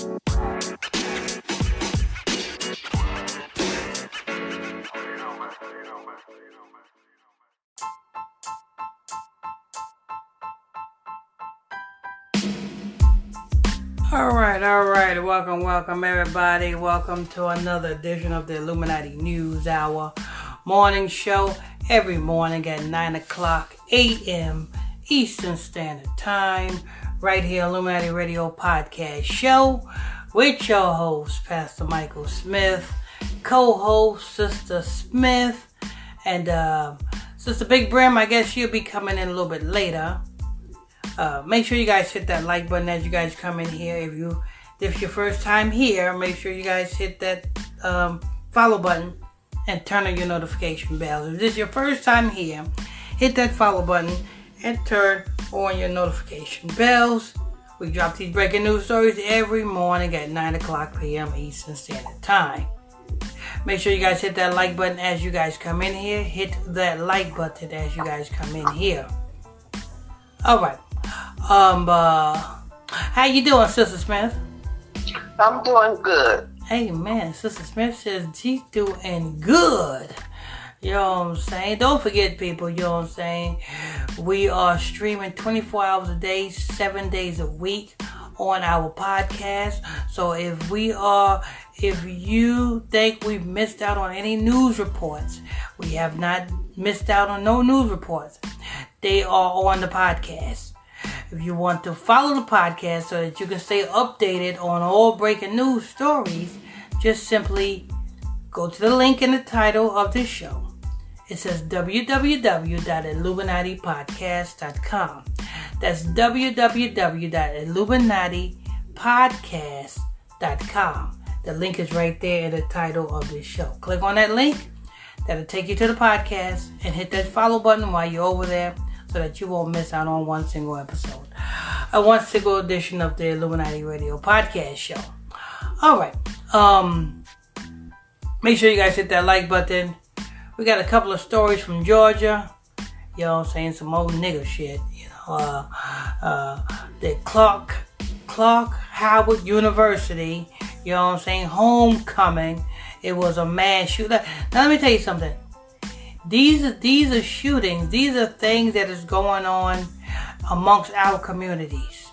All right, all right. Welcome, welcome, everybody. Welcome to another edition of the Illuminati News Hour morning show every morning at 9 o'clock a.m. Eastern Standard Time, right here, Illuminati Radio Podcast Show, with your host, Pastor Michael Smith, co host, Sister Smith, and uh, Sister Big Brim. I guess she'll be coming in a little bit later. Uh, make sure you guys hit that like button as you guys come in here. If you if it's your first time here, make sure you guys hit that um, follow button and turn on your notification bell. If this is your first time here, hit that follow button and turn on your notification bells. We drop these breaking news stories every morning at 9 o'clock p.m. Eastern Standard Time. Make sure you guys hit that like button as you guys come in here. Hit that like button as you guys come in here. All right. Um, uh, how you doing, Sister Smith? I'm doing good. Hey, man, Sister Smith says she's doing good. You know what I'm saying? Don't forget, people, you know what I'm saying? We are streaming 24 hours a day, seven days a week on our podcast. So if we are, if you think we've missed out on any news reports, we have not missed out on no news reports. They are on the podcast. If you want to follow the podcast so that you can stay updated on all breaking news stories, just simply go to the link in the title of this show. It says www.illuminatipodcast.com. That's www.illuminatipodcast.com. The link is right there in the title of this show. Click on that link. That'll take you to the podcast and hit that follow button while you're over there so that you won't miss out on one single episode. A one single edition of the Illuminati Radio podcast show. All right. Um make sure you guys hit that like button. We got a couple of stories from Georgia. You know, saying some old nigger shit. You know, uh, uh, the Clark Clark Howard University. You know I'm saying? Homecoming. It was a mass shooting. Now let me tell you something. These are these are shootings. These are things that is going on amongst our communities.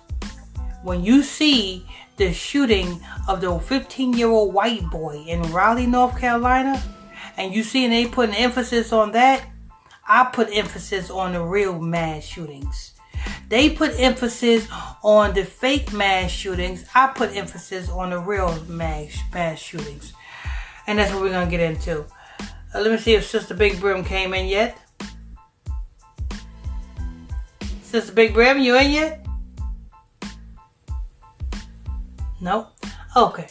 When you see the shooting of the 15 year old white boy in Raleigh, North Carolina, and you see they put an emphasis on that, I put emphasis on the real mass shootings. They put emphasis on the fake mass shootings. I put emphasis on the real mass, mass shootings. And that's what we're going to get into. Uh, let me see if Sister Big Brim came in yet. Sister Big Brim, you in yet? Nope. Okay.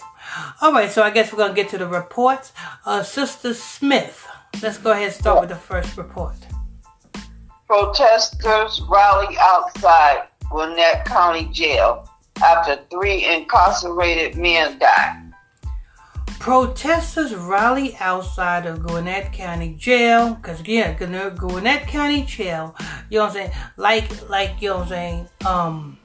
All right, so I guess we're going to get to the reports. Uh, Sister Smith, let's go ahead and start with the first report. Protesters rally outside Gwinnett County Jail after three incarcerated men die. Protesters rally outside of Gwinnett County Jail, because yeah, Gwinnett County Jail, you know what I'm saying? Like, like, you know what I'm saying? Um,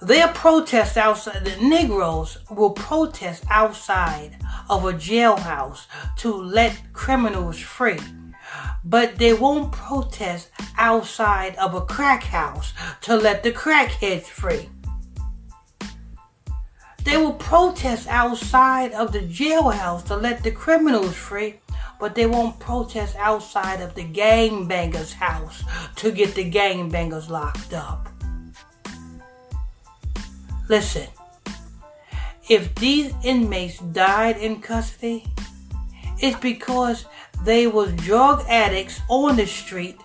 their protest outside, the Negroes will protest outside of a jailhouse to let criminals free. But they won't protest outside of a crack house to let the crackheads free. They will protest outside of the jailhouse to let the criminals free, but they won't protest outside of the gangbangers' house to get the gangbangers locked up. Listen, if these inmates died in custody, it's because they was drug addicts on the street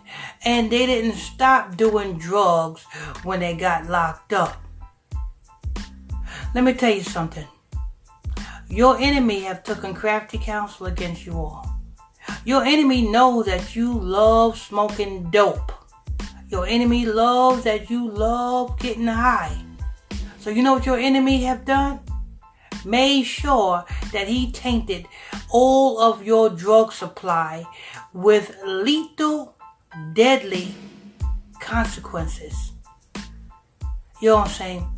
and they didn't stop doing drugs when they got locked up. Let me tell you something. Your enemy have taken crafty counsel against you all. Your enemy knows that you love smoking dope. Your enemy loves that you love getting high. So you know what your enemy have done? Made sure that he tainted all of your drug supply with lethal, deadly consequences. You know what I'm saying?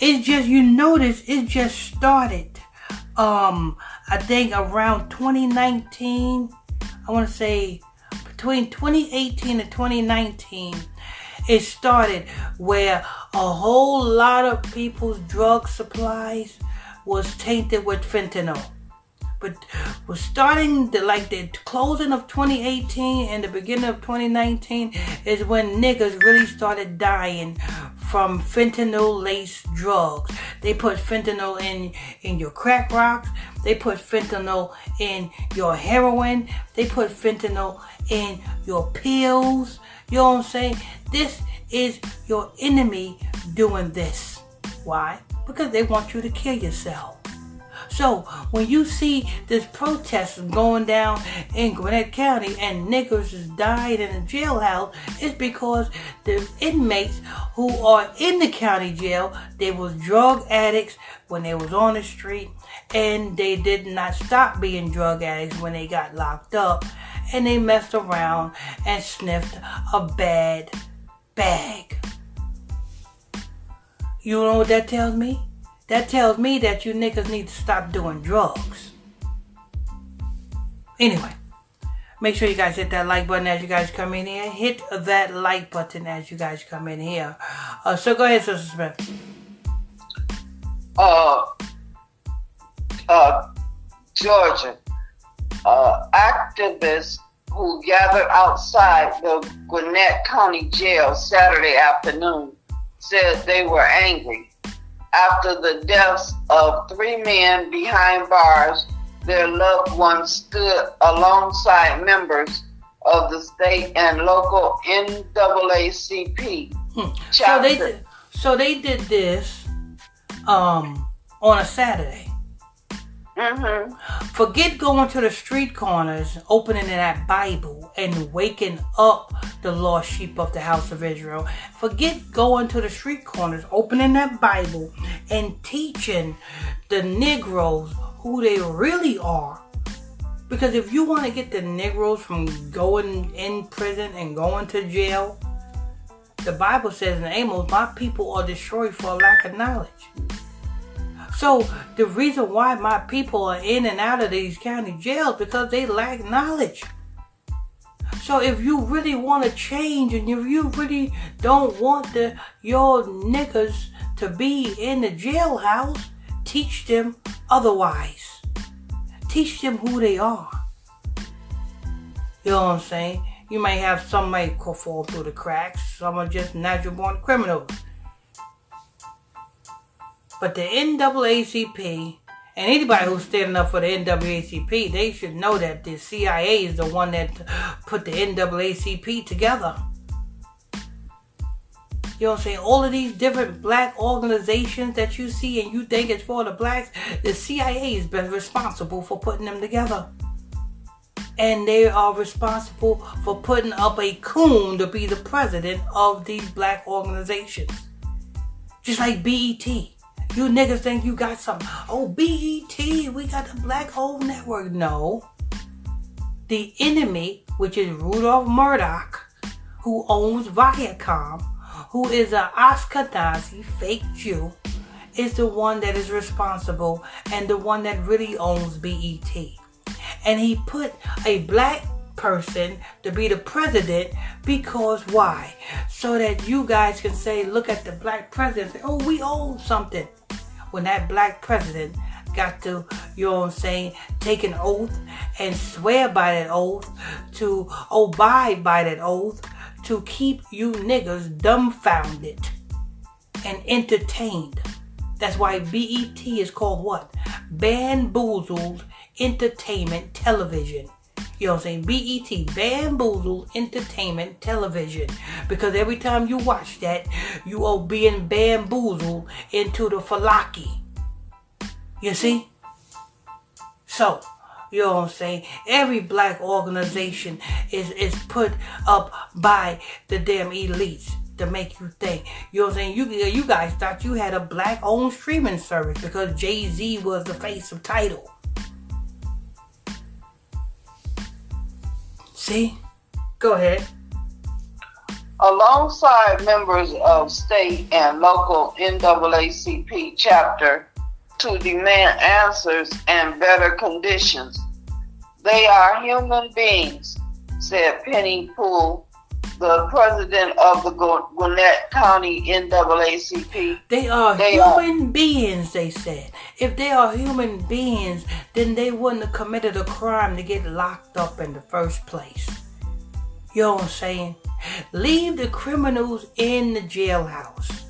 it's just you notice it just started. Um, I think around 2019. I want to say between 2018 and 2019 it started where a whole lot of people's drug supplies was tainted with fentanyl. But was starting the, like the closing of 2018 and the beginning of 2019 is when niggas really started dying from fentanyl laced drugs. They put fentanyl in in your crack rocks. They put fentanyl in your heroin. They put fentanyl in your pills. You know what I'm saying? This is your enemy doing this. Why? Because they want you to kill yourself. So when you see this protest going down in Gwinnett County and niggers is died in the jailhouse, it's because the inmates who are in the county jail, they was drug addicts when they was on the street and they did not stop being drug addicts when they got locked up and they messed around and sniffed a bad bag. You know what that tells me? That tells me that you niggas need to stop doing drugs. Anyway, make sure you guys hit that like button as you guys come in here. Hit that like button as you guys come in here. Uh, so go ahead, Sister Smith. Uh, uh, Georgia, uh, activists who gathered outside the Gwinnett County Jail Saturday afternoon said they were angry after the deaths of three men behind bars. Their loved ones stood alongside members of the state and local NAACP. Hmm. So they did, so they did this um, on a Saturday. Mm-hmm. Forget going to the street corners, opening that Bible, and waking up the lost sheep of the house of Israel. Forget going to the street corners, opening that Bible, and teaching the Negroes who they really are. Because if you want to get the Negroes from going in prison and going to jail, the Bible says in Amos, My people are destroyed for lack of knowledge. So the reason why my people are in and out of these county jails because they lack knowledge. So if you really want to change and if you really don't want the your niggas to be in the jailhouse, teach them otherwise. Teach them who they are. You know what I'm saying? You may have some may fall through the cracks, some are just natural born criminals. But the NAACP and anybody who's standing up for the NAACP, they should know that the CIA is the one that put the NAACP together. You know what I'm saying? All of these different black organizations that you see and you think it's for the blacks, the CIA has been responsible for putting them together. And they are responsible for putting up a coon to be the president of these black organizations. Just like BET. You niggas think you got some, oh, BET, we got the Black Hole Network. No. The enemy, which is Rudolph Murdoch, who owns Viacom, who is an Ashkenazi fake Jew, is the one that is responsible and the one that really owns BET. And he put a black person to be the president because why? So that you guys can say, look at the black president, say, oh, we own something when that black president got to, you know what I'm saying, take an oath and swear by that oath, to abide by that oath, to keep you niggas dumbfounded and entertained. That's why BET is called what? Bamboozled Entertainment Television. You know what I'm saying? BET, Bamboozled Entertainment Television. Because every time you watch that, you are being bamboozled into the falaki. You see? So, you know what I'm saying? Every black organization is, is put up by the damn elites to make you think. You know what I'm saying? You you guys thought you had a black owned streaming service because Jay Z was the face of Tidal. See? Go ahead. alongside members of state and local NAACP chapter to demand answers and better conditions. They are human beings, said Penny Poole, the president of the Gwinnett County NAACP. They are They human beings, they said. If they are human beings, then they wouldn't have committed a crime to get locked up in the first place. You know what I'm saying? Leave the criminals in the jailhouse.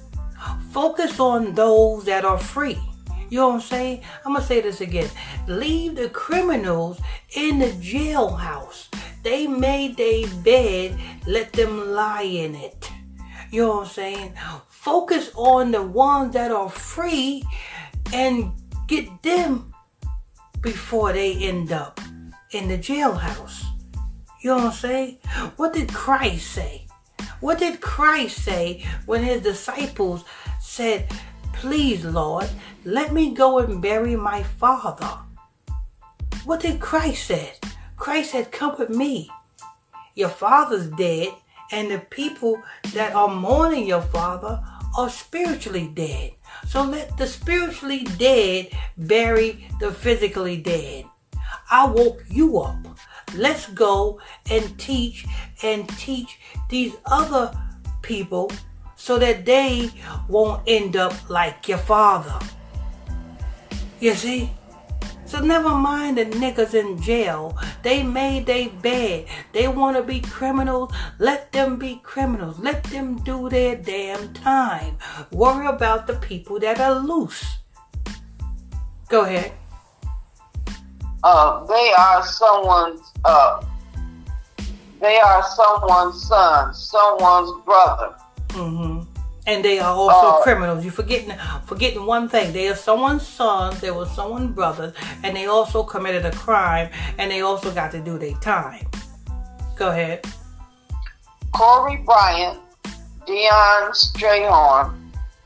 Focus on those that are free. You know what I'm saying? I'm gonna say this again. Leave the criminals in the jailhouse. They made their bed, let them lie in it. You know what I'm saying? Focus on the ones that are free and get them before they end up in the jailhouse. You know what I'm saying? What did Christ say? What did Christ say when his disciples said, Please, Lord, let me go and bury my father? What did Christ say? Christ said, Come with me. Your father's dead, and the people that are mourning your father are spiritually dead. So let the spiritually dead bury the physically dead. I woke you up. Let's go and teach and teach these other people so that they won't end up like your father. You see? So never mind the niggas in jail. They made their bed. They want to be criminals. Let them be criminals. Let them do their damn time. Worry about the people that are loose. Go ahead. Uh, they are someone's. Uh, they are someone's son, someone's brother. hmm And they are also Uh, criminals. You forgetting forgetting one thing. They are someone's sons. They were someone's brothers, and they also committed a crime, and they also got to do their time. Go ahead. Corey Bryant, Dion Strayhorn,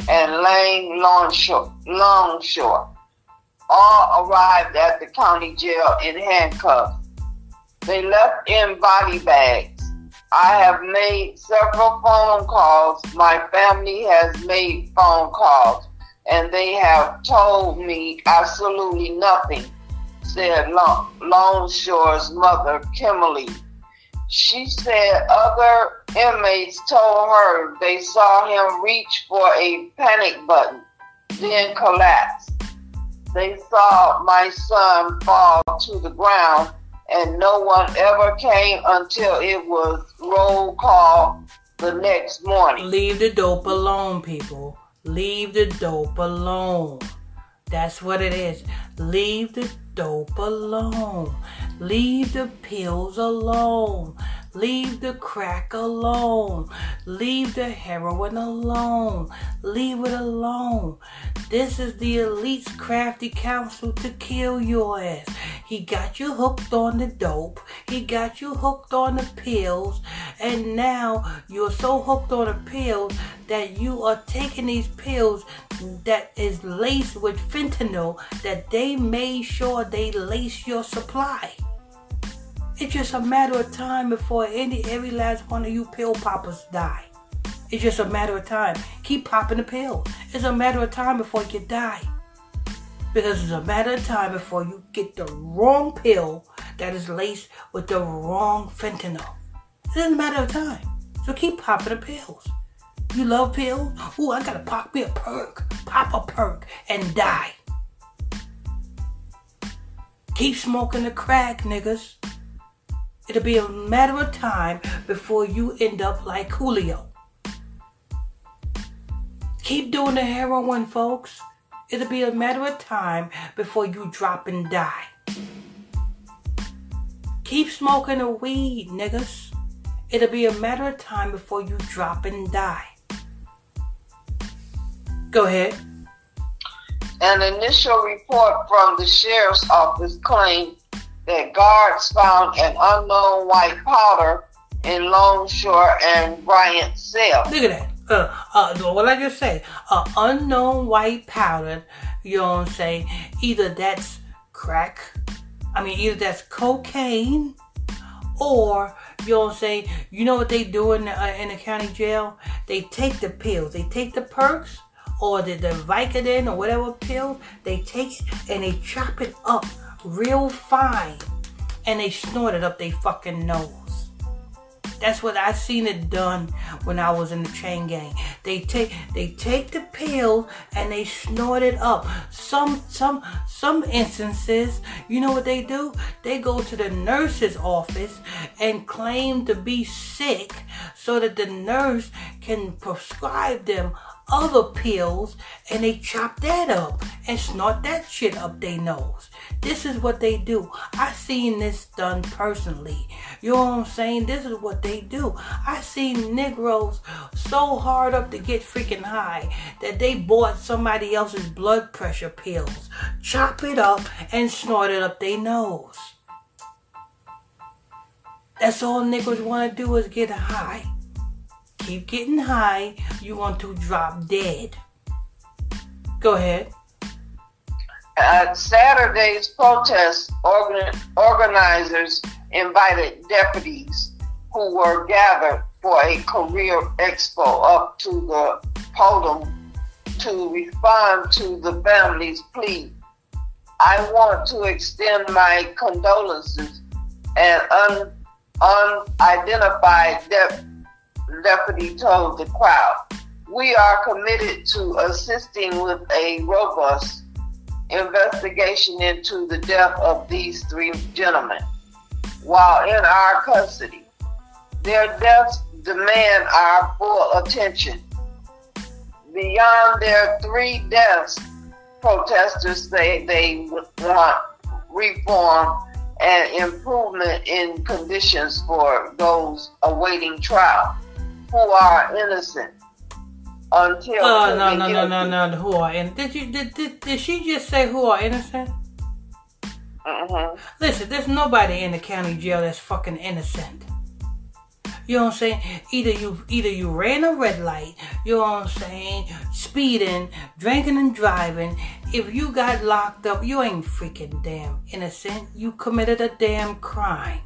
and Lane Longshore, Longshore all arrived at the county jail in handcuffs. They left in body bags. I have made several phone calls. My family has made phone calls, and they have told me absolutely nothing, said Long- Longshore's mother, Kimberly. She said other inmates told her they saw him reach for a panic button, then collapse. They saw my son fall to the ground, and no one ever came until it was roll call the next morning. Leave the dope alone, people. Leave the dope alone. That's what it is. Leave the dope alone. Leave the pills alone. Leave the crack alone. Leave the heroin alone. Leave it alone. This is the elite's crafty counsel to kill your ass. He got you hooked on the dope. He got you hooked on the pills. And now you're so hooked on the pills that you are taking these pills that is laced with fentanyl that they made sure they lace your supply. It's just a matter of time before any every last one of you pill poppers die. It's just a matter of time. Keep popping the pill. It's a matter of time before you die. Because it's a matter of time before you get the wrong pill that is laced with the wrong fentanyl. It's a matter of time. So keep popping the pills. You love pills? Ooh, I gotta pop me a perk. Pop a perk and die. Keep smoking the crack, niggas. It'll be a matter of time before you end up like Julio. Keep doing the heroin, folks. It'll be a matter of time before you drop and die. Keep smoking the weed, niggas. It'll be a matter of time before you drop and die. Go ahead. An initial report from the sheriff's office claimed that guards found an unknown white powder in Longshore and Bryant's cell. Look at that. Uh, uh, what I just said, uh, unknown white powder. You know what I'm saying? Either that's crack, I mean, either that's cocaine, or You know what I'm saying? You know what they do in the, uh, in the county jail? They take the pills. They take the perks or the, the Vicodin or whatever pill. They take it and they chop it up real fine and they snort it up their fucking nose. That's what I seen it done when I was in the chain gang. They take they take the pill and they snort it up. Some some some instances, you know what they do? They go to the nurse's office and claim to be sick so that the nurse can prescribe them other pills and they chop that up and snort that shit up their nose. This is what they do. I seen this done personally. You know what I'm saying? This is what they do. I seen Negroes so hard up to get freaking high that they bought somebody else's blood pressure pills, chop it up, and snort it up their nose. That's all niggas want to do is get high keep getting high, you want to drop dead. Go ahead. At Saturday's protest, organ- organizers invited deputies who were gathered for a career expo up to the podium to respond to the family's plea. I want to extend my condolences and un- unidentified deputies deputy told the crowd. We are committed to assisting with a robust investigation into the death of these three gentlemen while in our custody. Their deaths demand our full attention. Beyond their three deaths, protesters say they want reform and improvement in conditions for those awaiting trial who are innocent until. Oh no no no no no! Who are innocent? Did you did, did did she just say who are innocent? Mm-hmm. Listen, there's nobody in the county jail that's fucking innocent. You know what I'm saying? Either you either you ran a red light, you know what I'm saying, speeding, drinking and driving. If you got locked up, you ain't freaking damn innocent. You committed a damn crime.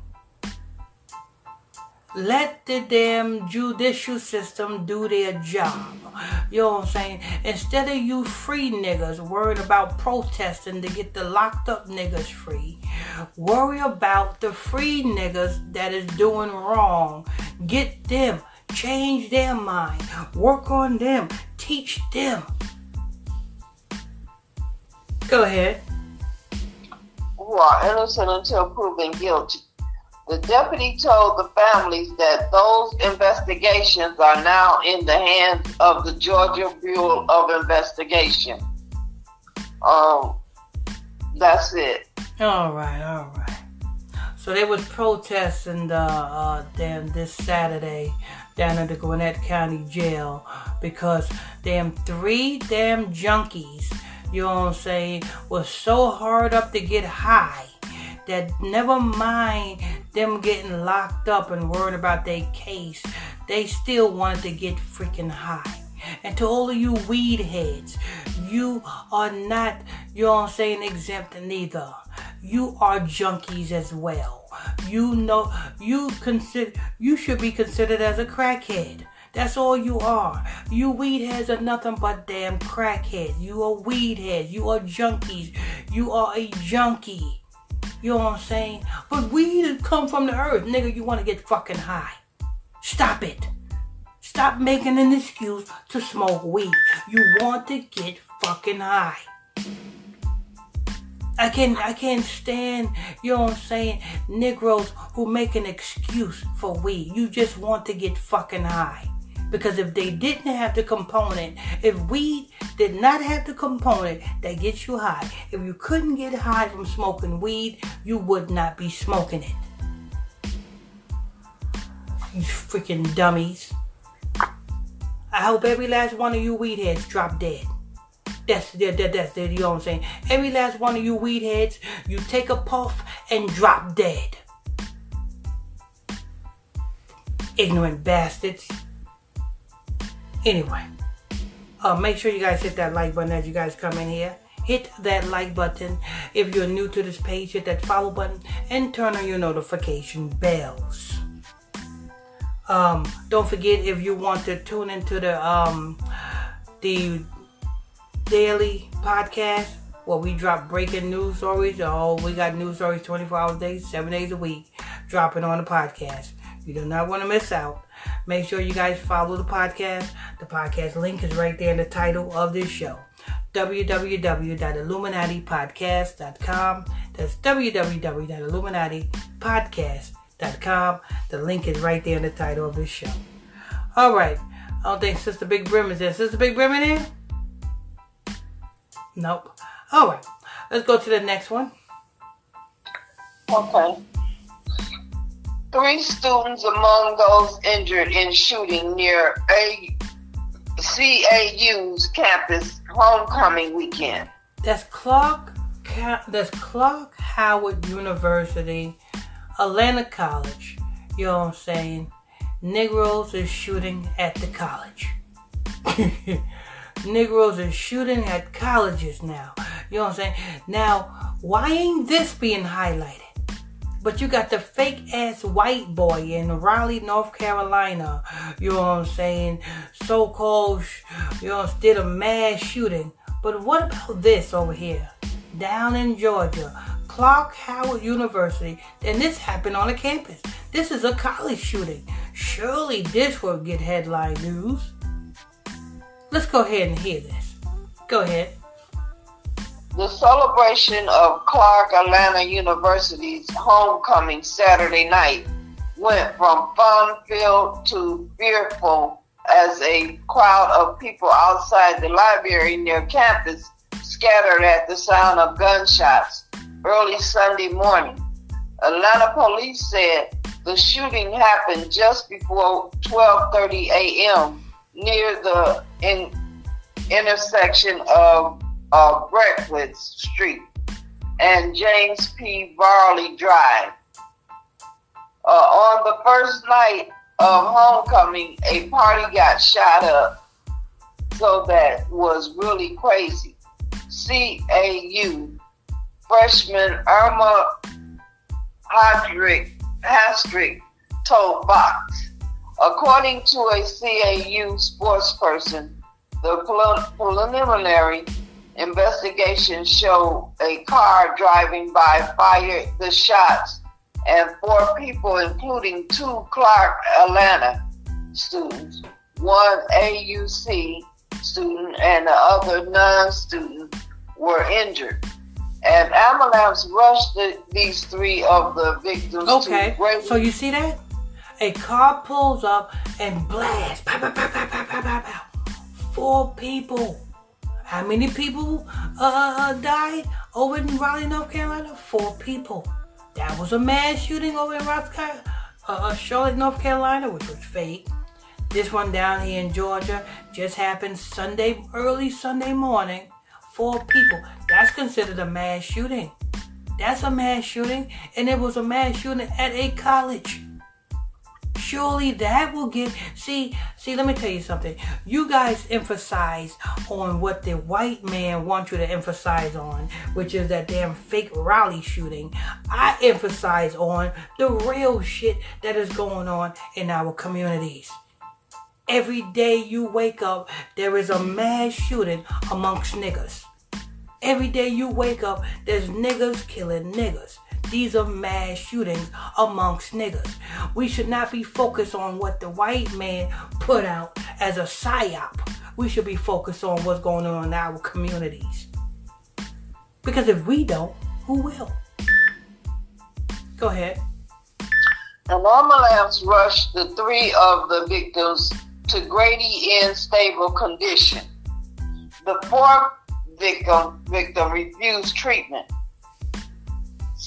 Let the damn judicial system do their job. You know what I'm saying? Instead of you free niggas worried about protesting to get the locked up niggas free, worry about the free niggas that is doing wrong. Get them, change their mind, work on them, teach them. Go ahead. Who are innocent until proven guilty. The deputy told the families that those investigations are now in the hands of the Georgia Bureau of Investigation. Um, that's it. All right, all right. So they was protesting the uh, damn this Saturday down at the Gwinnett County Jail because damn three damn junkies, you know what I'm saying, was so hard up to get high that never mind them getting locked up and worried about their case, they still wanted to get freaking high. And to all of you weed heads, you are not, you know what I'm saying, exempt neither. You are junkies as well. You know, you consider, you should be considered as a crackhead. That's all you are. You weed heads are nothing but damn crackheads. You are weed heads. You are junkies. You are a junkie. You know what I'm saying? But weed come from the earth. Nigga, you want to get fucking high. Stop it. Stop making an excuse to smoke weed. You want to get fucking high. I can't. I can't stand, you know what I'm saying, Negroes who make an excuse for weed. You just want to get fucking high. Because if they didn't have the component, if weed did not have the component that gets you high, if you couldn't get high from smoking weed, you would not be smoking it. You freaking dummies. I hope every last one of you weed heads drop dead. That's that, that, that's that, you know what I'm saying? Every last one of you weed heads, you take a puff and drop dead. Ignorant bastards. Anyway, uh, make sure you guys hit that like button as you guys come in here. Hit that like button. If you're new to this page, hit that follow button and turn on your notification bells. Um, don't forget if you want to tune into the um, the daily podcast where we drop breaking news stories. Oh, we got news stories 24 hours a day, seven days a week, dropping on the podcast. You do not want to miss out. Make sure you guys follow the podcast. The podcast link is right there in the title of this show www.illuminatipodcast.com. That's www.illuminatipodcast.com. The link is right there in the title of this show. All right. I don't think Sister Big Brim is there. Sister Big Brim in here? Nope. All right. Let's go to the next one. Okay. Three students among those injured in shooting near a CAU's campus homecoming weekend. That's Clark. That's Clark Howard University, Atlanta College. You know what I'm saying? Negroes is shooting at the college. Negroes are shooting at colleges now. You know what I'm saying? Now, why ain't this being highlighted? But you got the fake ass white boy in Raleigh, North Carolina. You know what I'm saying? So called, you know, did a mass shooting. But what about this over here? Down in Georgia, Clark Howard University. And this happened on a campus. This is a college shooting. Surely this will get headline news. Let's go ahead and hear this. Go ahead. The celebration of Clark Atlanta University's homecoming Saturday night went from fun filled to fearful as a crowd of people outside the library near campus scattered at the sound of gunshots early Sunday morning. Atlanta police said the shooting happened just before 12:30 a.m. near the in, intersection of Beckwith Street and James P. Brawley Drive. Uh, on the first night of homecoming, a party got shot up, so that was really crazy. CAU freshman Irma Hadrick Hastrick told Fox. According to a CAU sportsperson, the preliminary investigation showed a car driving by fired the shots, and four people, including two Clark Atlanta students, one AUC student, and the other non student, were injured. And ambulance rushed the, these three of the victims. Okay, so you see that? A car pulls up and blasts. Pow, pow, pow, Four people how many people uh, died over in Raleigh, North Carolina? Four people. That was a mass shooting over in uh, uh, Charlotte, North Carolina, which was fake. This one down here in Georgia just happened Sunday, early Sunday morning. Four people. That's considered a mass shooting. That's a mass shooting, and it was a mass shooting at a college. Surely that will get see see let me tell you something. You guys emphasize on what the white man wants you to emphasize on, which is that damn fake Raleigh shooting. I emphasize on the real shit that is going on in our communities. Every day you wake up, there is a mass shooting amongst niggas. Every day you wake up, there's niggas killing niggas. These are mass shootings amongst niggas. We should not be focused on what the white man put out as a psyop. We should be focused on what's going on in our communities. Because if we don't, who will? Go ahead. An ambulance rushed the three of the victims to Grady in stable condition. The fourth victim victim refused treatment.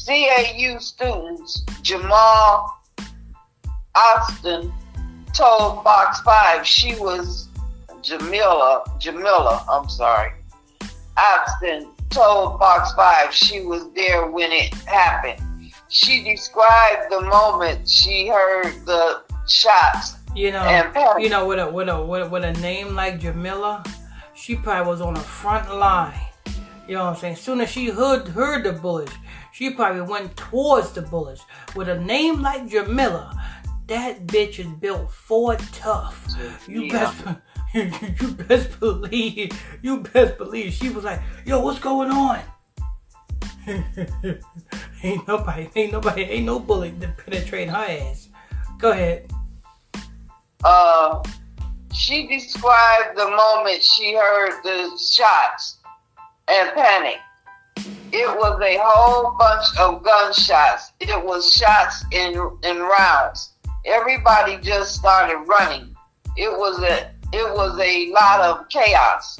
CAU students Jamal Austin told Fox 5 she was Jamila, Jamila, I'm sorry. Austin told Fox 5 she was there when it happened. She described the moment she heard the shots. You know, you know, with a with a with, with a name like Jamila, she probably was on the front line. You know what I'm saying? As soon as she heard heard the bullets, she probably went towards the bullets. With a name like Jamila, That bitch is built for tough. You Yeah. best you, you best believe you best believe she was like, yo, what's going on? ain't nobody, ain't nobody, ain't no bullet to penetrate her ass. Go ahead. Uh, she described the moment she heard the shots and panicked. It was a whole bunch of gunshots. It was shots in in rounds. Everybody just started running. It was a it was a lot of chaos.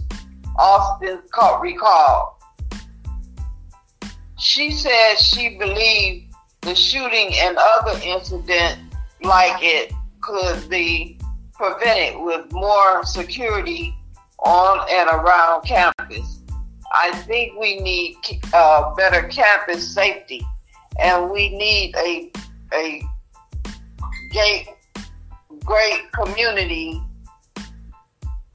Austin ca- recalled. She said she believed the shooting and other incidents like it could be prevented with more security on and around campus. I think we need uh, better campus safety, and we need a a great great community.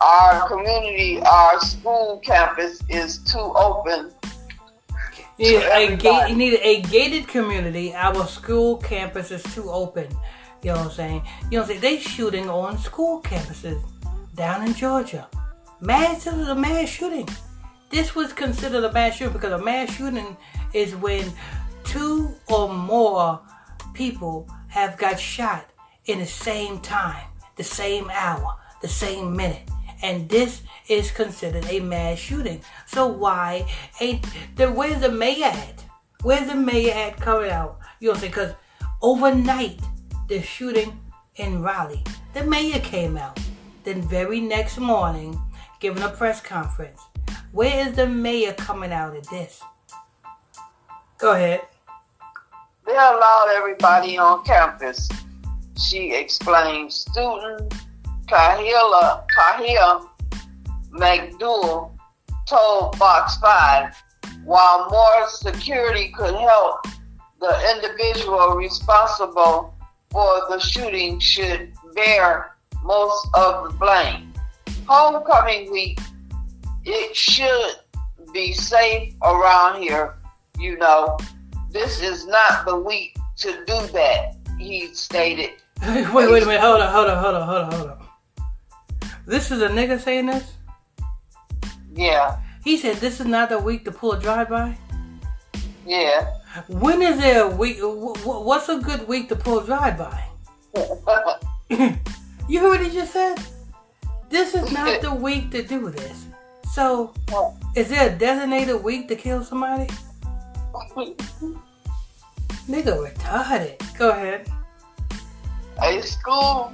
Our community, our school campus is too open. You need, a you need a gated community. Our school campus is too open. You know what I'm saying? You know what I'm saying? They shooting on school campuses down in Georgia. Mass, this is a mass shooting. This was considered a mass shooting because a mass shooting is when two or more people have got shot in the same time, the same hour, the same minute. And this is considered a mass shooting. So why ain't the where's the mayor at? Where's the mayor at coming out? You know what I'm saying? Because overnight the shooting in Raleigh, the mayor came out. Then very next morning, giving a press conference. Where is the mayor coming out of this? Go ahead. They allowed everybody on campus. She explained. Student Kahila Kahia McDowell told Fox 5 while more security could help, the individual responsible for the shooting should bear most of the blame. Homecoming week, it should be safe around here, you know. This is not the week to do that, he stated. wait, wait a minute. Hold on, hold on, hold on, hold on, hold on. This is a nigga saying this? Yeah, He said this is not the week to pull a drive-by? yeah. When is there a week? wh- wh- What's a good week to pull a drive-by? you heard what he just said? This is not the week to do this. So, is there a designated week to kill somebody? Nigga retarded. Go ahead. A school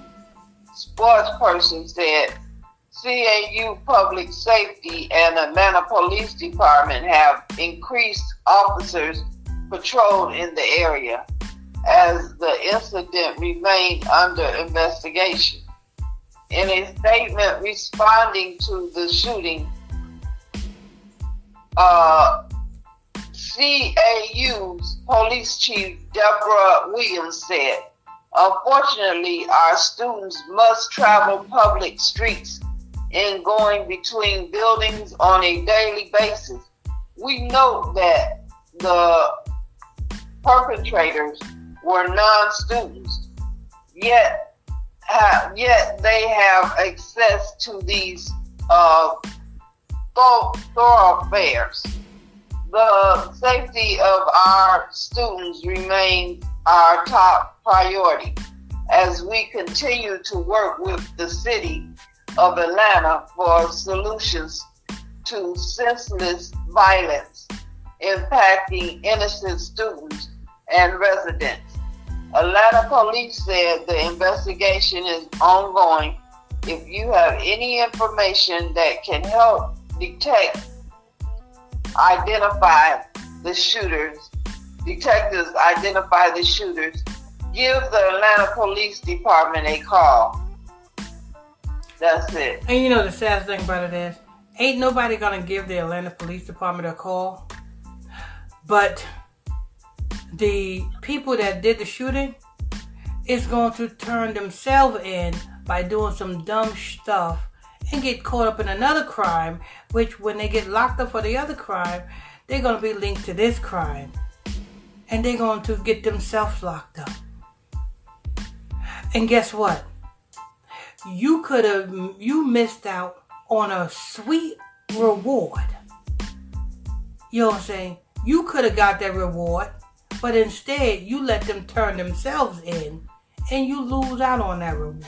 sports person said CAU Public Safety and Atlanta Police Department have increased officers patrolled in the area as the incident remained under investigation. In a statement responding to the shooting, uh, CAU's police chief Deborah Williams said, Unfortunately, our students must travel public streets in going between buildings on a daily basis. We note that the perpetrators were non-students, yet yet they have access to these uh, thoroughfares. The safety of our students remains our top priority as we continue to work with the city of Atlanta for solutions to senseless violence impacting innocent students and residents. Atlanta police said the investigation is ongoing. If you have any information that can help detect, identify the shooters, detectives identify the shooters, give the Atlanta Police Department a call. That's it. And you know the sad thing about it is, ain't nobody gonna give the Atlanta Police Department a call. But the people that did the shooting is going to turn themselves in by doing some dumb stuff and get caught up in another crime, which when they get locked up for the other crime, they're gonna be linked to this crime. And they're going to get themselves locked up. And guess what? You could have you missed out on a sweet reward. You know what I'm saying? You could have got that reward, but instead you let them turn themselves in and you lose out on that reward.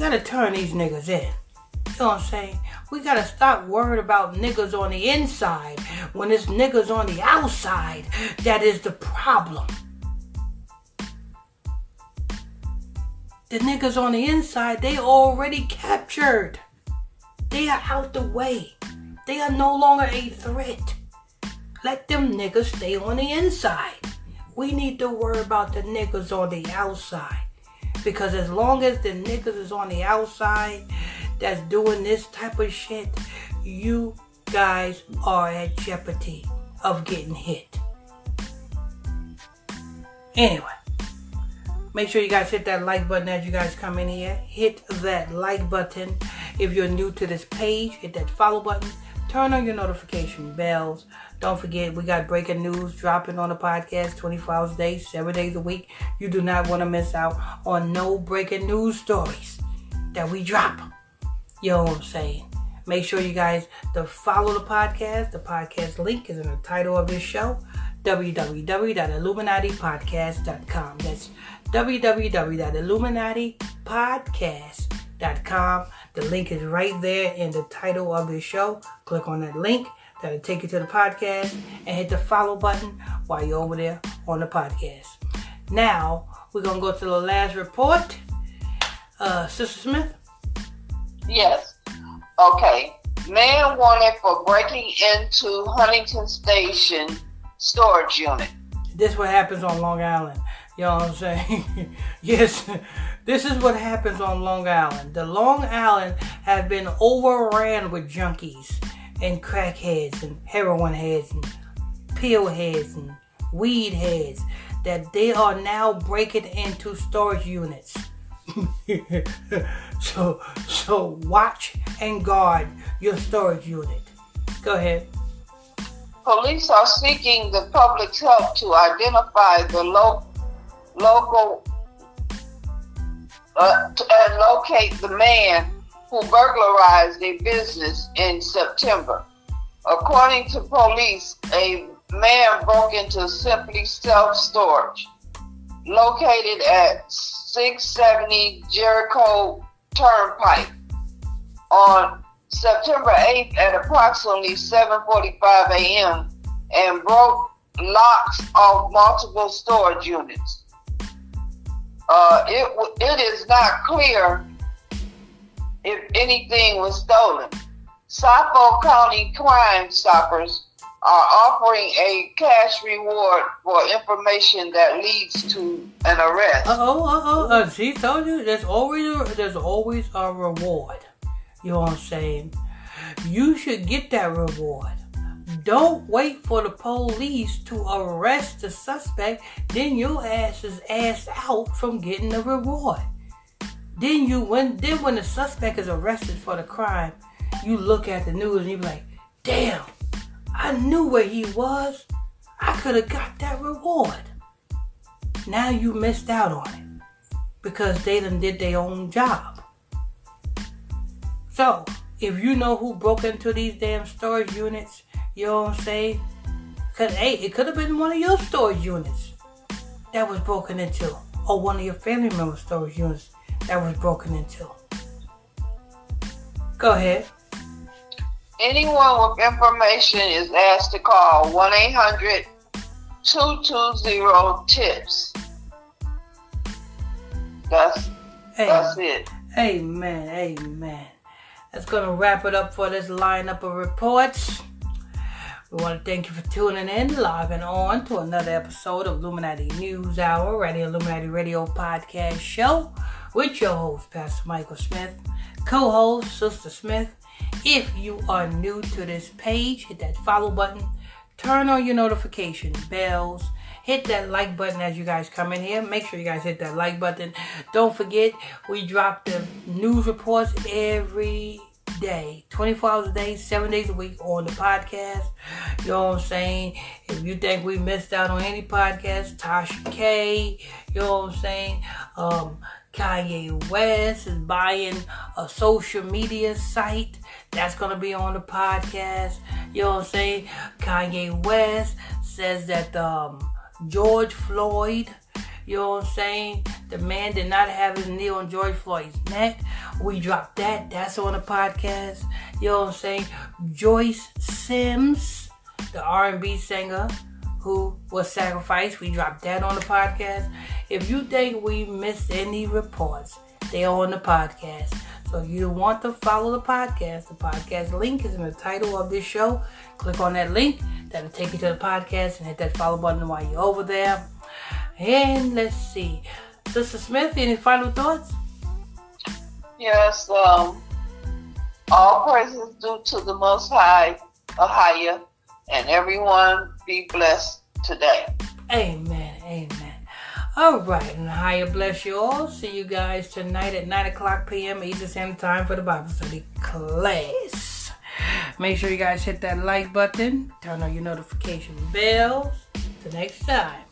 Gotta turn these niggas in. You know what I'm saying? We gotta stop worrying about niggas on the inside when it's niggas on the outside that is the problem. The niggas on the inside, they already captured. They are out the way. They are no longer a threat. Let them niggas stay on the inside. We need to worry about the niggas on the outside. Because as long as the niggas is on the outside that's doing this type of shit, you guys are at jeopardy of getting hit. Anyway, make sure you guys hit that like button as you guys come in here. Hit that like button. If you're new to this page, hit that follow button. Turn on your notification bells. Don't forget, we got breaking news dropping on the podcast 24 hours a day, 7 days a week. You do not want to miss out on no breaking news stories that we drop. You know what I'm saying? Make sure you guys to follow the podcast. The podcast link is in the title of this show www.illuminatipodcast.com. That's www.illuminatipodcast.com. The link is right there in the title of this show. Click on that link. That'll take you to the podcast and hit the follow button while you're over there on the podcast. Now, we're going to go to the last report. Uh, Sister Smith? Yes. Okay. Man wanted for breaking into Huntington Station storage unit. This what happens on Long Island. You know what I'm saying? yes, this is what happens on Long Island. The Long Island have been overran with junkies and crackheads and heroin heads and pill heads and weed heads that they are now breaking into storage units. so so watch and guard your storage unit. Go ahead. Police are seeking the public's help to identify the lo- local uh, to, and locate the man who burglarized a business in September. According to police, a man broke into Simply Self Storage, located at 670 Jericho Turnpike, on September 8th at approximately 7:45 a.m. and broke locks off multiple storage units. Uh, it it is not clear if anything was stolen. Suffolk County Crime Stoppers are offering a cash reward for information that leads to an arrest. Uh oh, uh oh, uh, she told you there's always a, there's always a reward. You know what I'm saying? You should get that reward. Don't wait for the police to arrest the suspect, then your ass is asked out from getting the reward. Then you when then when the suspect is arrested for the crime, you look at the news and you be like, damn, I knew where he was. I could have got that reward. Now you missed out on it because they done did their own job. So, if you know who broke into these damn storage units, you know what I'm saying? Cause hey, it could have been one of your storage units that was broken into, or one of your family members' storage units that was broken into. Go ahead. Anyone with information is asked to call 1 800 220 TIPS. That's, Hey. that's it. Amen. Amen. That's going to wrap it up for this lineup of reports. We want to thank you for tuning in, logging on to another episode of Illuminati News Hour, Radio Illuminati Radio Podcast Show with your host, Pastor Michael Smith, co host, Sister Smith. If you are new to this page, hit that follow button, turn on your notification bells, hit that like button as you guys come in here. Make sure you guys hit that like button. Don't forget, we drop the news reports every day, 24 hours a day, seven days a week on the podcast. You know what I'm saying? If you think we missed out on any podcast, Tasha K, you know what I'm saying? Um, Kanye West is buying a social media site. That's going to be on the podcast. You know what I'm saying? Kanye West says that um, George Floyd, you know what I'm saying? The man did not have his knee on George Floyd's neck. We dropped that. That's on the podcast. You know what I'm saying? Joyce Sims, the R&B singer who was sacrificed. We dropped that on the podcast. If you think we missed any reports, they're on the podcast. So if you want to follow the podcast, the podcast link is in the title of this show. Click on that link. That'll take you to the podcast and hit that follow button while you're over there. And let's see. Sister Smith, any final thoughts? Yes, um, all praises due to the Most High, higher, and everyone be blessed today. Amen. Amen. All right, and higher bless you all. See you guys tonight at 9 o'clock p.m. Eastern Standard Time for the Bible study class. Make sure you guys hit that like button, turn on your notification bells. Till next time.